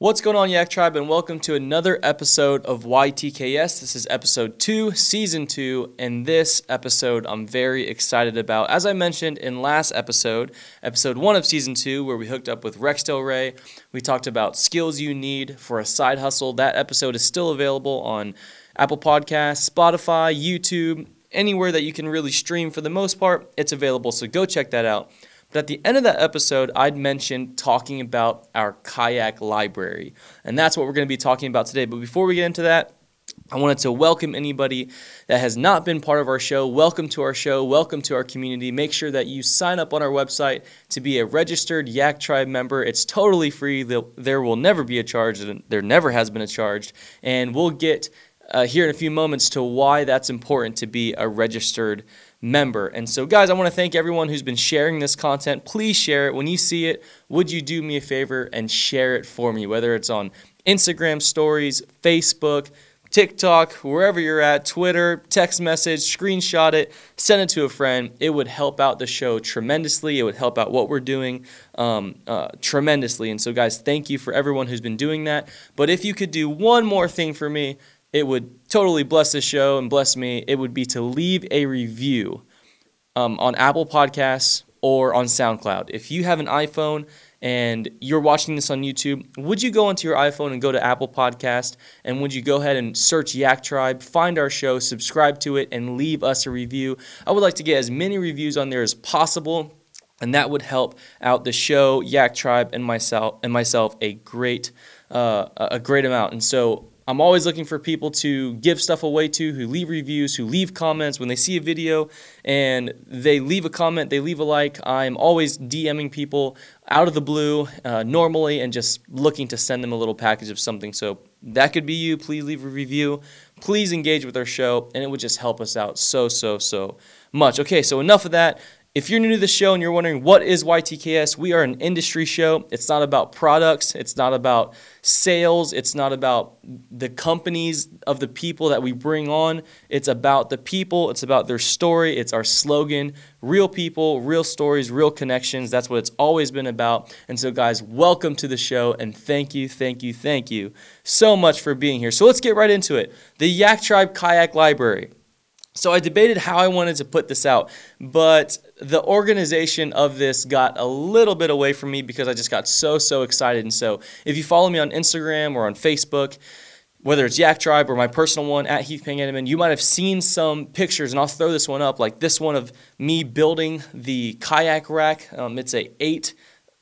What's going on, Yak Tribe, and welcome to another episode of YTKS. This is episode two, season two, and this episode I'm very excited about. As I mentioned in last episode, episode one of season two, where we hooked up with Rex Del Rey, we talked about skills you need for a side hustle. That episode is still available on Apple Podcasts, Spotify, YouTube, anywhere that you can really stream for the most part. It's available, so go check that out. But at the end of that episode, I'd mentioned talking about our kayak library. And that's what we're going to be talking about today. But before we get into that, I wanted to welcome anybody that has not been part of our show. Welcome to our show. Welcome to our community. Make sure that you sign up on our website to be a registered Yak Tribe member. It's totally free. There will never be a charge. There never has been a charge. And we'll get uh, here in a few moments to why that's important to be a registered member. And so, guys, I want to thank everyone who's been sharing this content. Please share it. When you see it, would you do me a favor and share it for me, whether it's on Instagram stories, Facebook, TikTok, wherever you're at, Twitter, text message, screenshot it, send it to a friend. It would help out the show tremendously. It would help out what we're doing um, uh, tremendously. And so, guys, thank you for everyone who's been doing that. But if you could do one more thing for me, it would totally bless this show and bless me. It would be to leave a review um, on Apple Podcasts or on SoundCloud. If you have an iPhone and you're watching this on YouTube, would you go onto your iPhone and go to Apple Podcast and would you go ahead and search Yak Tribe, find our show, subscribe to it, and leave us a review? I would like to get as many reviews on there as possible, and that would help out the show, Yak Tribe, and myself and myself a great uh, a great amount. And so I'm always looking for people to give stuff away to, who leave reviews, who leave comments when they see a video and they leave a comment, they leave a like. I'm always DMing people out of the blue uh, normally and just looking to send them a little package of something. So that could be you. Please leave a review. Please engage with our show, and it would just help us out so, so, so much. Okay, so enough of that. If you're new to the show and you're wondering what is YTKS, we are an industry show. It's not about products, it's not about sales, it's not about the companies of the people that we bring on. It's about the people, it's about their story, it's our slogan real people, real stories, real connections. That's what it's always been about. And so, guys, welcome to the show and thank you, thank you, thank you so much for being here. So, let's get right into it. The Yak Tribe Kayak Library. So I debated how I wanted to put this out, but the organization of this got a little bit away from me because I just got so, so excited. And so if you follow me on Instagram or on Facebook, whether it's Yak Tribe or my personal one at Heath Pang you might have seen some pictures, and I'll throw this one up, like this one of me building the kayak rack. Um, it's a eight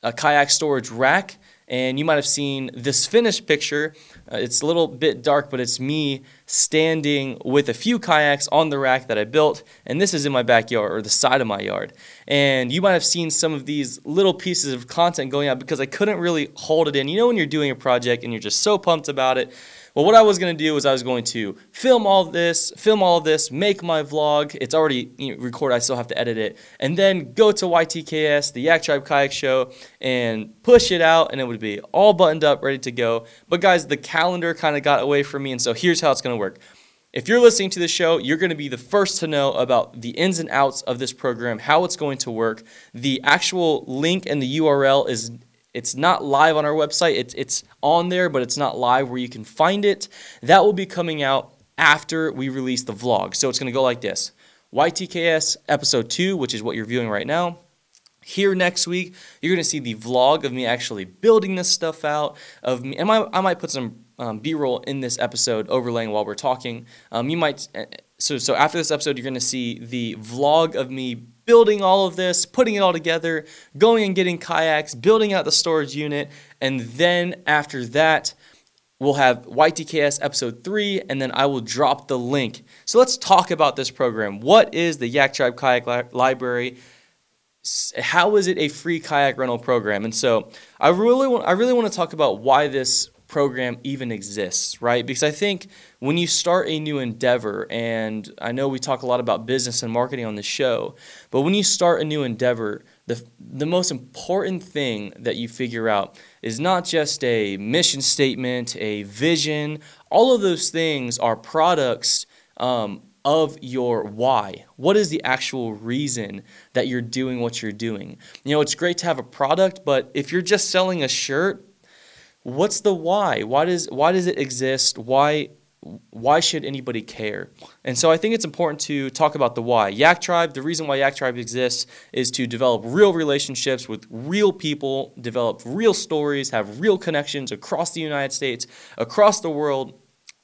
a kayak storage rack, and you might have seen this finished picture. Uh, it's a little bit dark, but it's me standing with a few kayaks on the rack that I built, and this is in my backyard or the side of my yard. And you might have seen some of these little pieces of content going out because I couldn't really hold it in. You know, when you're doing a project and you're just so pumped about it, well, what I was going to do was I was going to film all this, film all this, make my vlog. It's already you know, recorded. I still have to edit it, and then go to YTKS, the Yak Tribe Kayak Show, and push it out, and it would be all buttoned up, ready to go. But guys, the calendar kind of got away from me, and so here's how it's going to work. If you're listening to the show, you're going to be the first to know about the ins and outs of this program, how it's going to work. The actual link and the URL is it's not live on our website. It's it's on there, but it's not live where you can find it. That will be coming out after we release the vlog. So it's going to go like this. YTKS episode 2, which is what you're viewing right now. Here next week, you're going to see the vlog of me actually building this stuff out. Of me, and I, I might put some um, B-roll in this episode overlaying while we're talking. Um, you might eh, so so after this episode, you're going to see the vlog of me building all of this, putting it all together, going and getting kayaks, building out the storage unit, and then after that, we'll have YTKS episode 3, and then I will drop the link. So let's talk about this program. What is the Yak Tribe Kayak Li- Library? How is it a free kayak rental program? And so I really want, I really want to talk about why this program even exists, right? Because I think when you start a new endeavor, and I know we talk a lot about business and marketing on the show, but when you start a new endeavor, the, the most important thing that you figure out is not just a mission statement, a vision, all of those things are products um, of your why. What is the actual reason that you're doing what you're doing? You know, it's great to have a product, but if you're just selling a shirt, what's the why? Why does why does it exist? Why why should anybody care? And so I think it's important to talk about the why. Yak Tribe, the reason why Yak Tribe exists is to develop real relationships with real people, develop real stories, have real connections across the United States, across the world.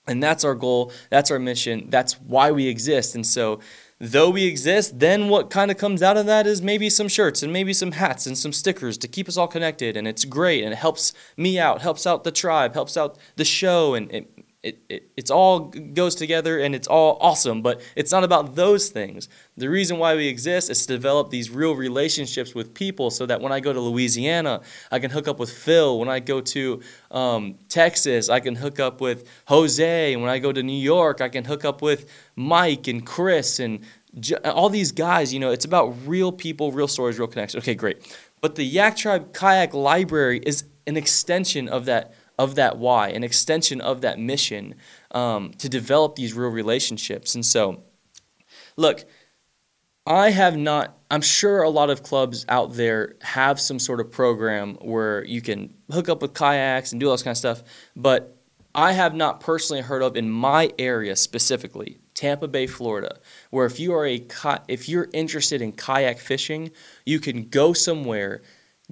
And that's our goal, that's our mission, that's why we exist. And so though we exist, then what kind of comes out of that is maybe some shirts and maybe some hats and some stickers to keep us all connected. And it's great and it helps me out, helps out the tribe, helps out the show, and it it, it, it's all goes together and it's all awesome, but it's not about those things. The reason why we exist is to develop these real relationships with people so that when I go to Louisiana, I can hook up with Phil. When I go to um, Texas, I can hook up with Jose. When I go to New York, I can hook up with Mike and Chris and all these guys. You know, it's about real people, real stories, real connections. Okay, great. But the Yak Tribe Kayak Library is an extension of that of that why, an extension of that mission um, to develop these real relationships. And so, look, I have not, I'm sure a lot of clubs out there have some sort of program where you can hook up with kayaks and do all this kind of stuff, but I have not personally heard of in my area specifically, Tampa Bay, Florida, where if you are a if you're interested in kayak fishing, you can go somewhere,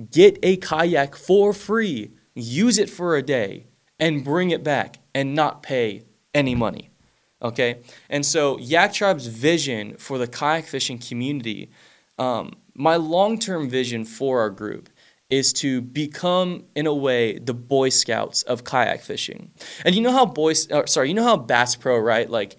get a kayak for free use it for a day, and bring it back and not pay any money. Okay? And so, Yak Tribe's vision for the kayak fishing community, um, my long term vision for our group is to become, in a way, the Boy Scouts of kayak fishing. And you know how boys, uh, sorry, you know how Bass Pro, right? Like,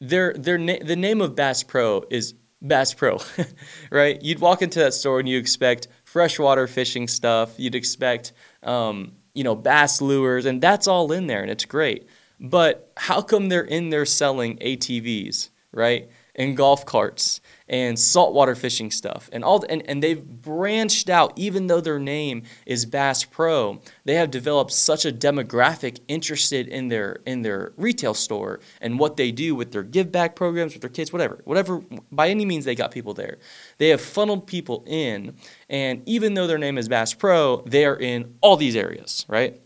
their, their na- the name of Bass Pro is Bass Pro, right? You'd walk into that store and you expect freshwater fishing stuff. You'd expect, um, you know, bass lures, and that's all in there, and it's great. But how come they're in there selling ATVs, right? And golf carts and saltwater fishing stuff. And all and, and they've branched out even though their name is Bass Pro they have developed such a demographic interested in their in their retail store and what they do with their give back programs with their kids whatever whatever by any means they got people there. They have funneled people in and even though their name is Bass Pro they are in all these areas right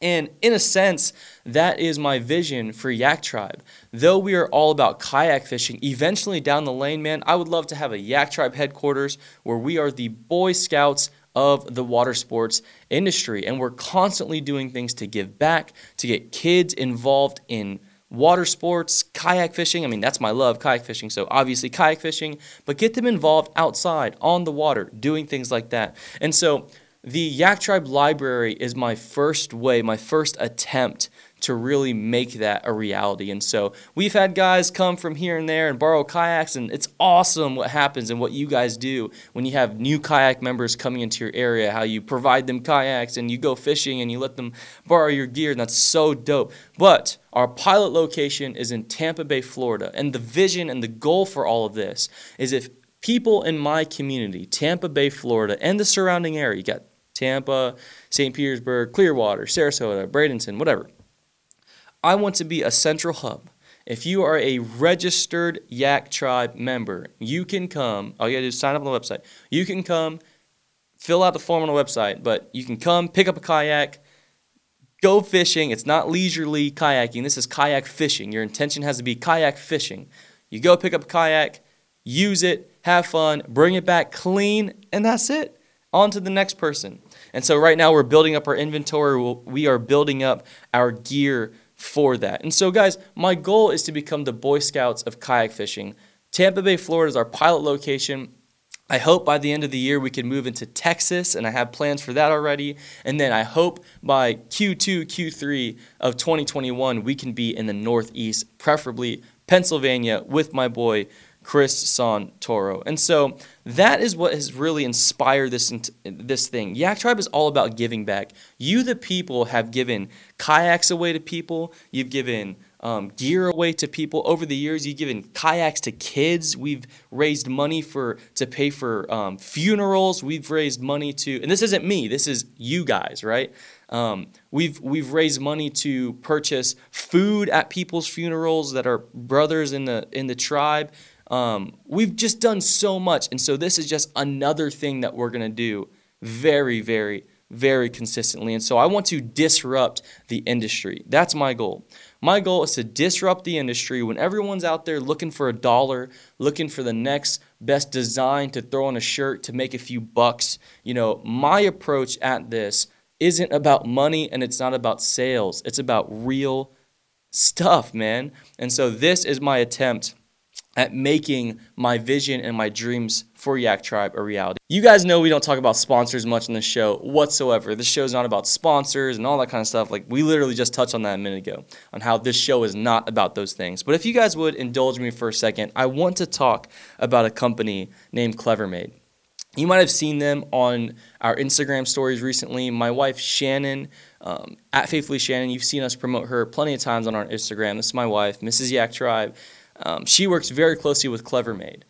and in a sense, that is my vision for Yak Tribe. Though we are all about kayak fishing, eventually down the lane, man, I would love to have a Yak Tribe headquarters where we are the Boy Scouts of the water sports industry. And we're constantly doing things to give back, to get kids involved in water sports, kayak fishing. I mean, that's my love, kayak fishing. So obviously, kayak fishing, but get them involved outside on the water, doing things like that. And so, the Yak Tribe Library is my first way, my first attempt to really make that a reality. And so we've had guys come from here and there and borrow kayaks, and it's awesome what happens and what you guys do when you have new kayak members coming into your area, how you provide them kayaks and you go fishing and you let them borrow your gear, and that's so dope. But our pilot location is in Tampa Bay, Florida, and the vision and the goal for all of this is if people in my community, Tampa Bay, Florida, and the surrounding area, you got Tampa, St. Petersburg, Clearwater, Sarasota, Bradenton, whatever. I want to be a central hub. If you are a registered Yak Tribe member, you can come. All you gotta do is sign up on the website. You can come, fill out the form on the website, but you can come, pick up a kayak, go fishing. It's not leisurely kayaking. This is kayak fishing. Your intention has to be kayak fishing. You go pick up a kayak, use it, have fun, bring it back clean, and that's it. On to the next person. And so right now we're building up our inventory. We are building up our gear for that. And so, guys, my goal is to become the Boy Scouts of kayak fishing. Tampa Bay, Florida is our pilot location. I hope by the end of the year we can move into Texas, and I have plans for that already. And then I hope by Q2, Q3 of 2021, we can be in the Northeast, preferably Pennsylvania, with my boy Chris Santoro. And so that is what has really inspired this this thing. Yak Tribe is all about giving back. You, the people, have given kayaks away to people. You've given um, gear away to people over the years. You've given kayaks to kids. We've raised money for to pay for um, funerals. We've raised money to, and this isn't me. This is you guys, right? Um, we've we've raised money to purchase food at people's funerals that are brothers in the in the tribe. Um, we've just done so much. And so this is just another thing that we're going to do very, very, very consistently. And so I want to disrupt the industry. That's my goal. My goal is to disrupt the industry when everyone's out there looking for a dollar, looking for the next best design to throw on a shirt to make a few bucks. You know, my approach at this isn't about money and it's not about sales. It's about real stuff, man. And so this is my attempt at making my vision and my dreams for Yak Tribe a reality. You guys know we don't talk about sponsors much on the show whatsoever. This show is not about sponsors and all that kind of stuff. Like we literally just touched on that a minute ago on how this show is not about those things. But if you guys would indulge me for a second, I want to talk about a company named CleverMade. You might have seen them on our Instagram stories recently. My wife Shannon, um, at Faithfully Shannon, you've seen us promote her plenty of times on our Instagram. This is my wife, Mrs. Yak Tribe. Um, she works very closely with CleverMade.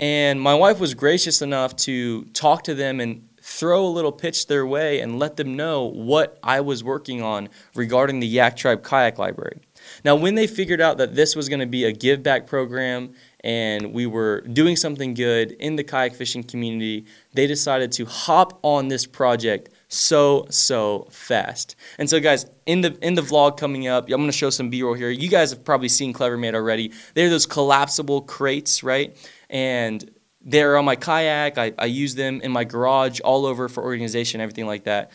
And my wife was gracious enough to talk to them and throw a little pitch their way and let them know what I was working on regarding the Yak Tribe Kayak Library. Now, when they figured out that this was going to be a give back program and we were doing something good in the kayak fishing community, they decided to hop on this project so so fast. And so guys, in the in the vlog coming up, I'm going to show some B-roll here. You guys have probably seen CleverMade already. They're those collapsible crates, right? And they're on my kayak. I, I use them in my garage all over for organization, everything like that.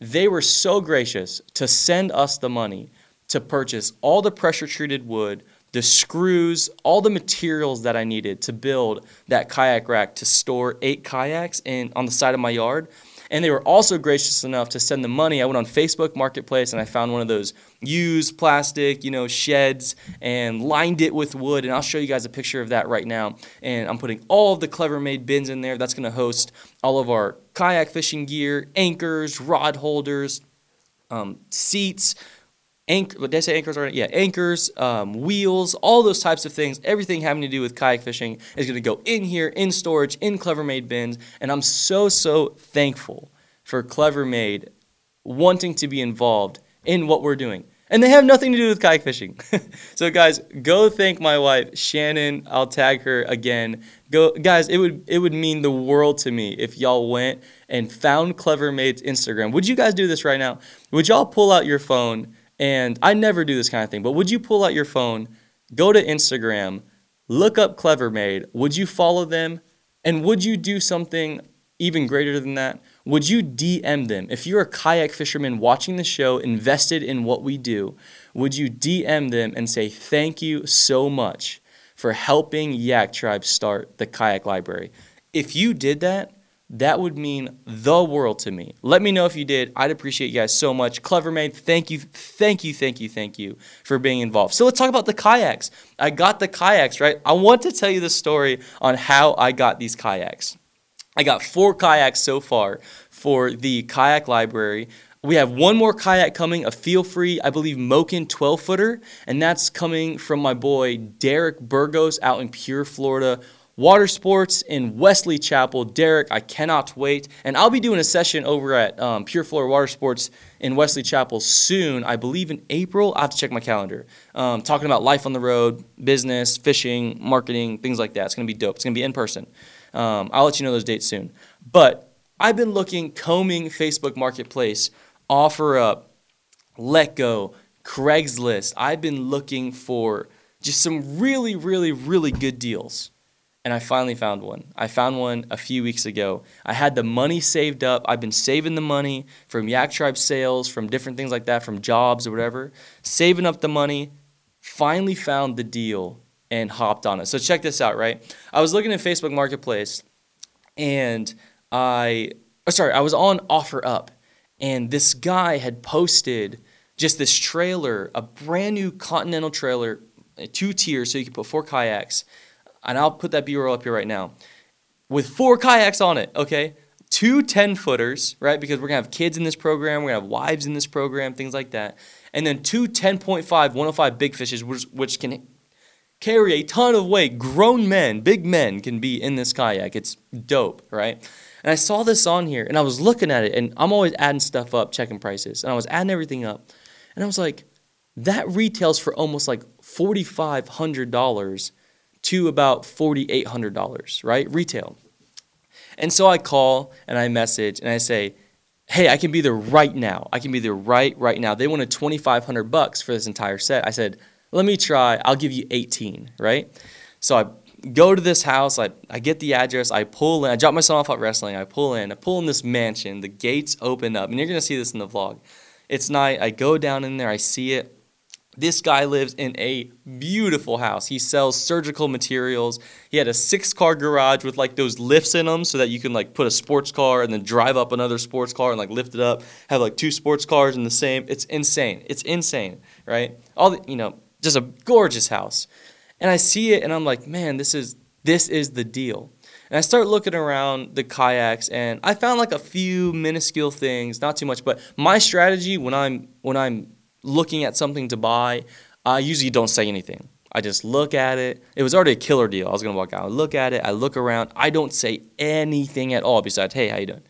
They were so gracious to send us the money to purchase all the pressure treated wood, the screws, all the materials that I needed to build that kayak rack to store eight kayaks in on the side of my yard. And they were also gracious enough to send the money. I went on Facebook Marketplace and I found one of those used plastic, you know, sheds and lined it with wood. And I'll show you guys a picture of that right now. And I'm putting all of the CleverMade bins in there. That's going to host all of our kayak fishing gear, anchors, rod holders, um, seats, anchor, did I say anchors are? Yeah, anchors, um, wheels, all those types of things. Everything having to do with kayak fishing is going to go in here, in storage, in CleverMade bins. And I'm so, so thankful for CleverMade wanting to be involved in what we're doing. And they have nothing to do with kayak fishing. so guys, go thank my wife, Shannon. I'll tag her again. Go guys, it would it would mean the world to me if y'all went and found Clever CleverMade's Instagram. Would you guys do this right now? Would y'all pull out your phone and I never do this kind of thing, but would you pull out your phone, go to Instagram, look up Clever CleverMade? Would you follow them? And would you do something even greater than that? Would you DM them? If you're a kayak fisherman watching the show, invested in what we do, would you DM them and say, Thank you so much for helping Yak Tribe start the kayak library? If you did that, that would mean the world to me. Let me know if you did. I'd appreciate you guys so much. CleverMade, thank you, thank you, thank you, thank you for being involved. So let's talk about the kayaks. I got the kayaks, right? I want to tell you the story on how I got these kayaks. I got four kayaks so far for the kayak library. We have one more kayak coming, a Feelfree, I believe, Moken 12 footer, and that's coming from my boy Derek Burgos out in Pure, Florida water sports in Wesley Chapel. Derek, I cannot wait. And I'll be doing a session over at um, Pure Florida Water Sports in Wesley Chapel soon. I believe in April. I have to check my calendar. Um, talking about life on the road, business, fishing, marketing, things like that. It's going to be dope. It's going to be in person. Um, I'll let you know those dates soon. But I've been looking, combing Facebook Marketplace, OfferUp, Letgo, Craigslist. I've been looking for just some really, really, really good deals and I finally found one. I found one a few weeks ago. I had the money saved up. I've been saving the money from Yak Tribe sales, from different things like that, from jobs or whatever. Saving up the money, finally found the deal and hopped on it. So check this out, right? I was looking at Facebook Marketplace and I, oh, sorry, I was on OfferUp and this guy had posted just this trailer, a brand new Continental trailer, two tiers so you could put four kayaks and I'll put that B-roll up here right now, with four kayaks on it, okay? Two 10 footers, right? Because we're gonna have kids in this program, we're gonna have wives in this program, things like that. And then two 10.5, 105 big fishes, which, which can carry a ton of weight. Grown men, big men can be in this kayak. It's dope, right? And I saw this on here and I was looking at it and I'm always adding stuff up, checking prices. And I was adding everything up. And I was like, that retails for almost like $4,500 to about $4,800, right? Retail. And so I call and I message and I say, hey, I can be there right now. I can be there right right now. They wanted 2500 bucks for this entire set. I said, "Let me try. I'll give you 18, right?" So I go to this house, I, I get the address, I pull in, I drop my son off at wrestling, I pull in, I pull in this mansion, the gates open up, and you're gonna see this in the vlog. It's night, I go down in there, I see it. This guy lives in a beautiful house. He sells surgical materials. He had a six car garage with like those lifts in them so that you can like put a sports car and then drive up another sports car and like lift it up. Have like two sports cars in the same. It's insane. It's insane, right? All the, you know, just a gorgeous house. And I see it and I'm like, man, this is this is the deal. And I start looking around the kayaks and I found like a few minuscule things, not too much, but my strategy when I'm when I'm looking at something to buy, I usually don't say anything. I just look at it. It was already a killer deal. I was gonna walk out. I look at it. I look around. I don't say anything at all besides, "Hey, how you doing?"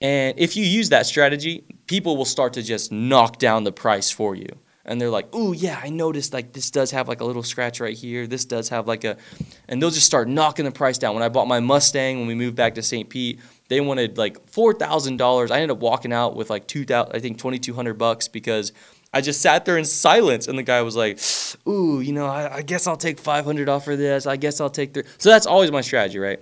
And if you use that strategy, people will start to just knock down the price for you. And they're like, "Oh yeah, I noticed like this does have like a little scratch right here. This does have like a," and they'll just start knocking the price down. When I bought my Mustang when we moved back to St. Pete, they wanted like four thousand dollars. I ended up walking out with like two thousand, I think twenty two hundred bucks because I just sat there in silence, and the guy was like, "Ooh, you know, I, I guess I'll take 500 off for this. I guess I'll take three. So that's always my strategy, right?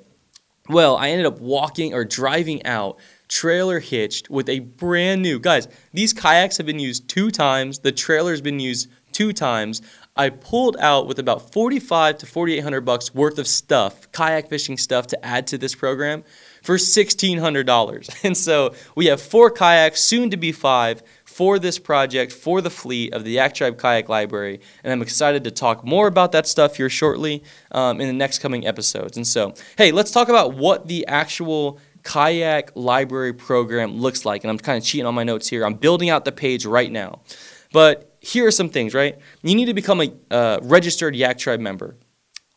Well, I ended up walking or driving out, trailer hitched with a brand new guys. These kayaks have been used two times. The trailer's been used two times. I pulled out with about 45 to 4800 bucks worth of stuff, kayak fishing stuff to add to this program for $1600. And so we have four kayaks, soon to be five for this project, for the fleet of the Yak Tribe Kayak Library. And I'm excited to talk more about that stuff here shortly um, in the next coming episodes. And so, hey, let's talk about what the actual kayak library program looks like. And I'm kind of cheating on my notes here. I'm building out the page right now. But here are some things, right? You need to become a uh, registered Yak Tribe member.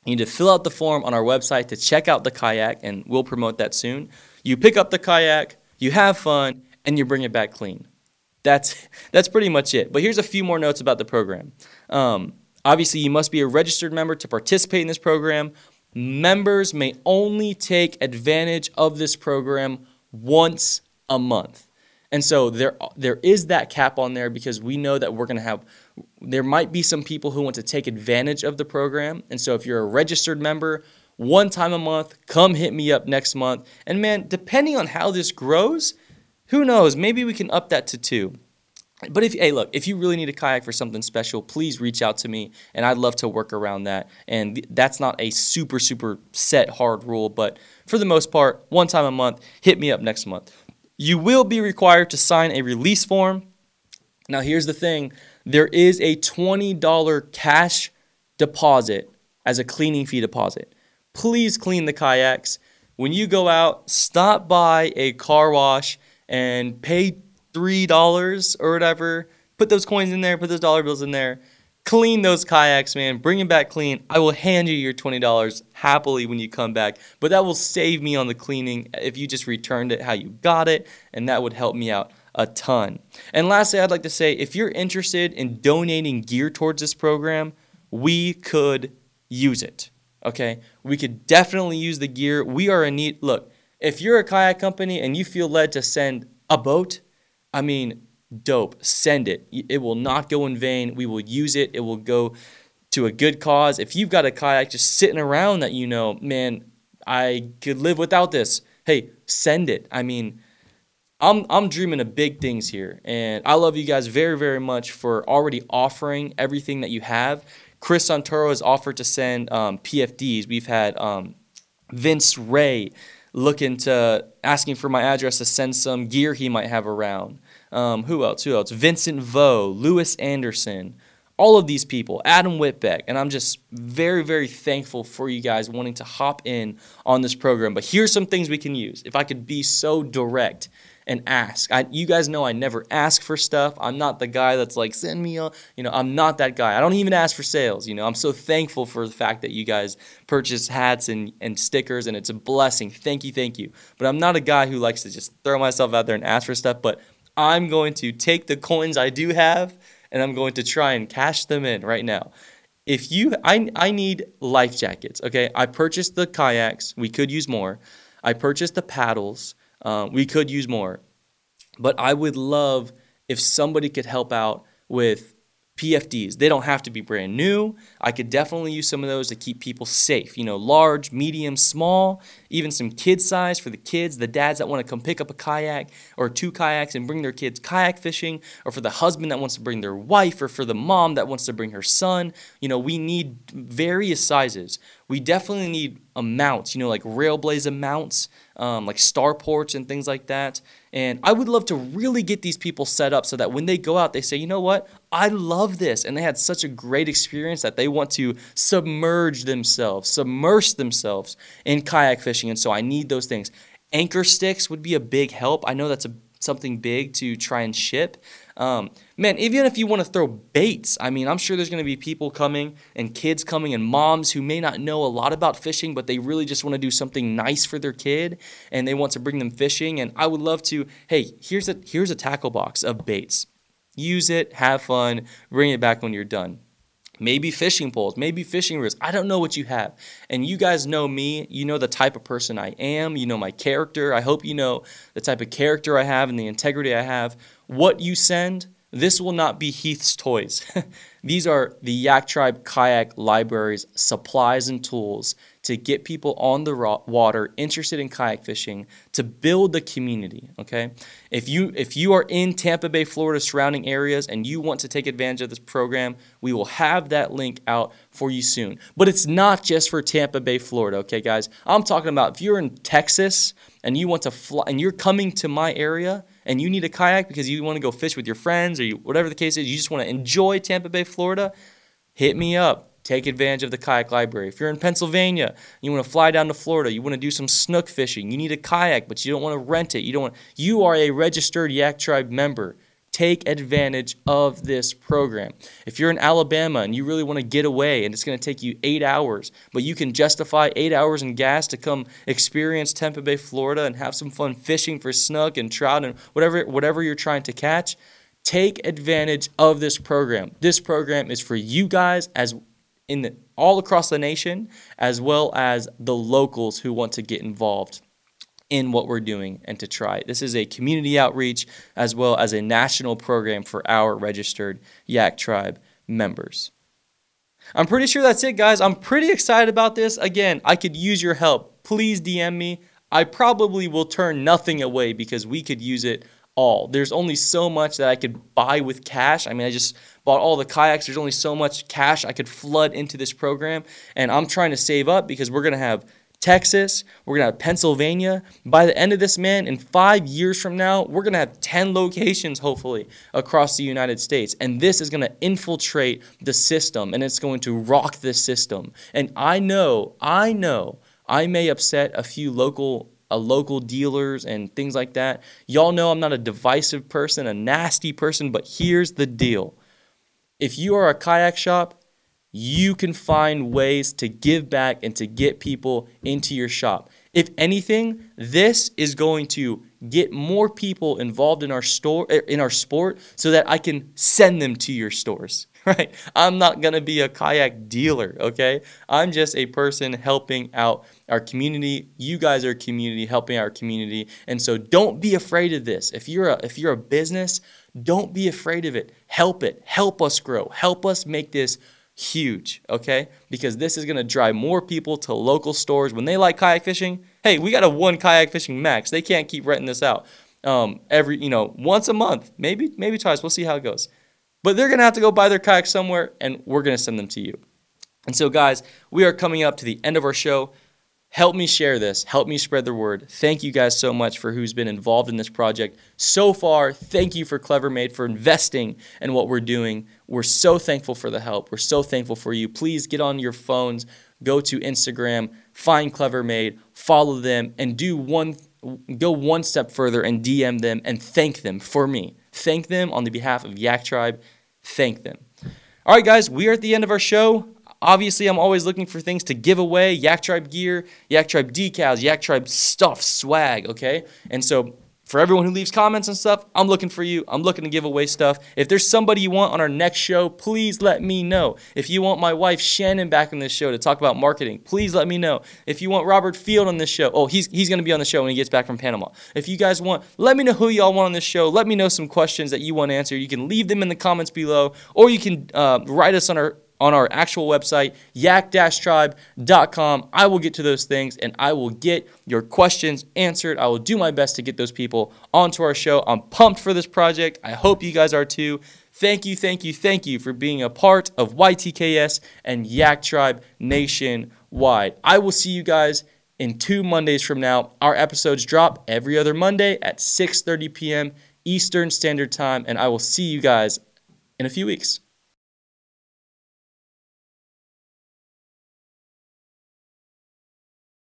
You need to fill out the form on our website to check out the kayak, and we'll promote that soon. You pick up the kayak, you have fun, and you bring it back clean. That's that's pretty much it. But here's a few more notes about the program. Um, obviously, you must be a registered member to participate in this program. Members may only take advantage of this program once a month. And so there there is that cap on there because we know that we're going to have there might be some people who want to take advantage of the program. And so if you're a registered member, one time a month, come hit me up next month. And man, depending on how this grows, who knows? Maybe we can up that to two. But if hey, look, if you really need a kayak for something special, please reach out to me, and I'd love to work around that. And that's not a super super set hard rule, but for the most part, one time a month, hit me up next month. You will be required to sign a release form. Now, here's the thing: there is a twenty dollar cash deposit as a cleaning fee deposit. Please clean the kayaks. When you go out, stop by a car wash and pay three dollars or whatever. Put those coins in there. Put those dollar bills in there. Clean those kayaks, man. Bring them back clean. I will hand you your twenty dollars happily when you come back. But that will save me on the cleaning if you just returned it how you got it, and that would help me out a ton. And lastly, I'd like to say if you're interested in donating gear towards this program, we could use it. Okay? We could definitely use the gear. We are in need. Look, if you're a kayak company and you feel led to send a boat, I mean, dope. Send it. It will not go in vain. We will use it. It will go to a good cause. If you've got a kayak just sitting around that you know, man, I could live without this. Hey, send it. I mean, I'm I'm dreaming of big things here, and I love you guys very very much for already offering everything that you have. Chris Santoro has offered to send um, PFDs. We've had um, Vince Ray looking to asking for my address to send some gear he might have around. Um, who else? Who else? Vincent Vo, Lewis Anderson, all of these people, Adam Whitbeck, and I'm just very, very thankful for you guys wanting to hop in on this program. But here's some things we can use. If I could be so direct and ask. I, you guys know I never ask for stuff. I'm not the guy that's like, send me a, you know, I'm not that guy. I don't even ask for sales. You know, I'm so thankful for the fact that you guys purchase hats and, and stickers, and it's a blessing. Thank you, thank you. But I'm not a guy who likes to just throw myself out there and ask for stuff, but I'm going to take the coins I do have and I'm going to try and cash them in right now. If you, I, I need life jackets, okay? I purchased the kayaks. We could use more. I purchased the paddles. Um, we could use more. but I would love if somebody could help out with PFDs. They don't have to be brand new. I could definitely use some of those to keep people safe. You know, large, medium, small, even some kid size for the kids, the dads that want to come pick up a kayak or two kayaks and bring their kids kayak fishing, or for the husband that wants to bring their wife, or for the mom that wants to bring her son. You know, we need various sizes. We definitely need amounts, you know, like Railblaza mounts, um, like starports and things like that. And I would love to really get these people set up so that when they go out, they say, you know what, I love this. And they had such a great experience that they want to submerge themselves, submerge themselves in kayak fishing. And so I need those things. Anchor sticks would be a big help. I know that's a something big to try and ship. Um, man, even if you want to throw baits, I mean, I'm sure there's going to be people coming and kids coming and moms who may not know a lot about fishing, but they really just want to do something nice for their kid and they want to bring them fishing. And I would love to, hey, here's a here's a tackle box of baits. Use it, have fun, bring it back when you're done maybe fishing poles, maybe fishing reels. I don't know what you have. And you guys know me. You know the type of person I am. You know my character. I hope you know the type of character I have and the integrity I have. What you send, this will not be Heath's toys. These are the Yak Tribe Kayak Library's supplies and tools to get people on the water interested in kayak fishing to build the community okay? If you if you are in Tampa Bay Florida surrounding areas and you want to take advantage of this program we will have that link out for you soon. But it's not just for Tampa Bay Florida okay guys? I'm talking about if you're in Texas and you want to fly and you're coming to my area and you need a kayak because you want to go fish with your friends or you, whatever the case is you just want to enjoy Tampa Bay Florida hit me up Take advantage of the kayak library. If you're in Pennsylvania, you want to fly down to Florida, you want to do some snook fishing, you need a kayak, but you don't want to rent it. You don't want you are a registered Yak Tribe member. Take advantage of this program. If you're in Alabama and you really want to get away and it's going to take you eight hours, but you can justify eight hours in gas to come experience Tampa Bay, Florida and have some fun fishing for snook and trout and whatever, whatever you're trying to catch, take advantage of this program. This program is for you guys as in the, all across the nation, as well as the locals who want to get involved in what we're doing and to try. This is a community outreach as well as a national program for our registered Yak Tribe members. I'm pretty sure that's it, guys. I'm pretty excited about this. Again, I could use your help. Please DM me. I probably will turn nothing away because we could use it all. There's only so much that I could buy with cash. I mean, I just bought all the kayaks. There's only so much cash I could flood into this program. And I'm trying to save up because we're going to have Texas, we're to have Pennsylvania. By the end of this, man, in five years from now, we're to have 10 locations, hopefully, across the United States. And this is to infiltrate the system and it's going to rock the system. And I know, I know, I may upset a few local uh, local dealers and things like that. Y'all know I'm not a divisive person, a nasty person, but here's the deal. If you are a kayak shop, you can find ways to give back and to get people into your shop. If anything, this is going to get more people involved in our store er, in our sport so that I can send them to your stores. Right? I'm not going to be a kayak dealer, okay? I'm just a person helping out our community. You guys are a community helping our community. And so don't be afraid of this. If you're a if you're a business, don't be afraid of it. Help it. Help us grow. Help us make this huge, okay? Because this is to drive more people to local stores when they like kayak fishing. Hey, we got a one kayak fishing max. They can't keep renting this out um, every, you know, once a month, maybe maybe twice. We'll see how it goes. But they're to have to go buy their kayak somewhere, and we're to send them to you. And so, guys, we are coming up to the end of our show. Help me share this. Help me spread the word. Thank you guys so much for who's been involved in this project so far. Thank you for CleverMade for investing in what we're doing. We're so thankful for the help. We're so thankful for you. Please get on your phones, go to Instagram, find CleverMade, follow them, and do one go one step further and DM them and thank them for me. Thank them on the behalf of Yak Tribe. Thank them. All right, guys, we are at the end of our show. Obviously, I'm always looking for things to give away Yak Tribe gear, Yak Tribe decals, Yak Tribe stuff, swag, okay? And so for everyone who leaves comments and stuff, I'm looking for you. I'm looking to give away stuff. If there's somebody you want on our next show, please let me know. If you want my wife Shannon back on this show to talk about marketing, please let me know. If you want Robert Field on this show, oh, he's, he's going to be on the show when he gets back from Panama. If you guys want, let me know who y'all want on this show. Let me know some questions that you want answered. You can leave them in the comments below, or you can uh, write us on our on our actual website, yak-tribe.com. I will get to those things and I will get your questions answered. I will do my best to get those people onto our show. I'm pumped for this project. I hope you guys are too. Thank you, thank you, thank you for being a part of YTKS and Yak Tribe nationwide. I will see you guys in two Mondays from now. Our episodes drop every other Monday at 6:30 p.m. Eastern Standard Time, and I will see you guys in a few weeks.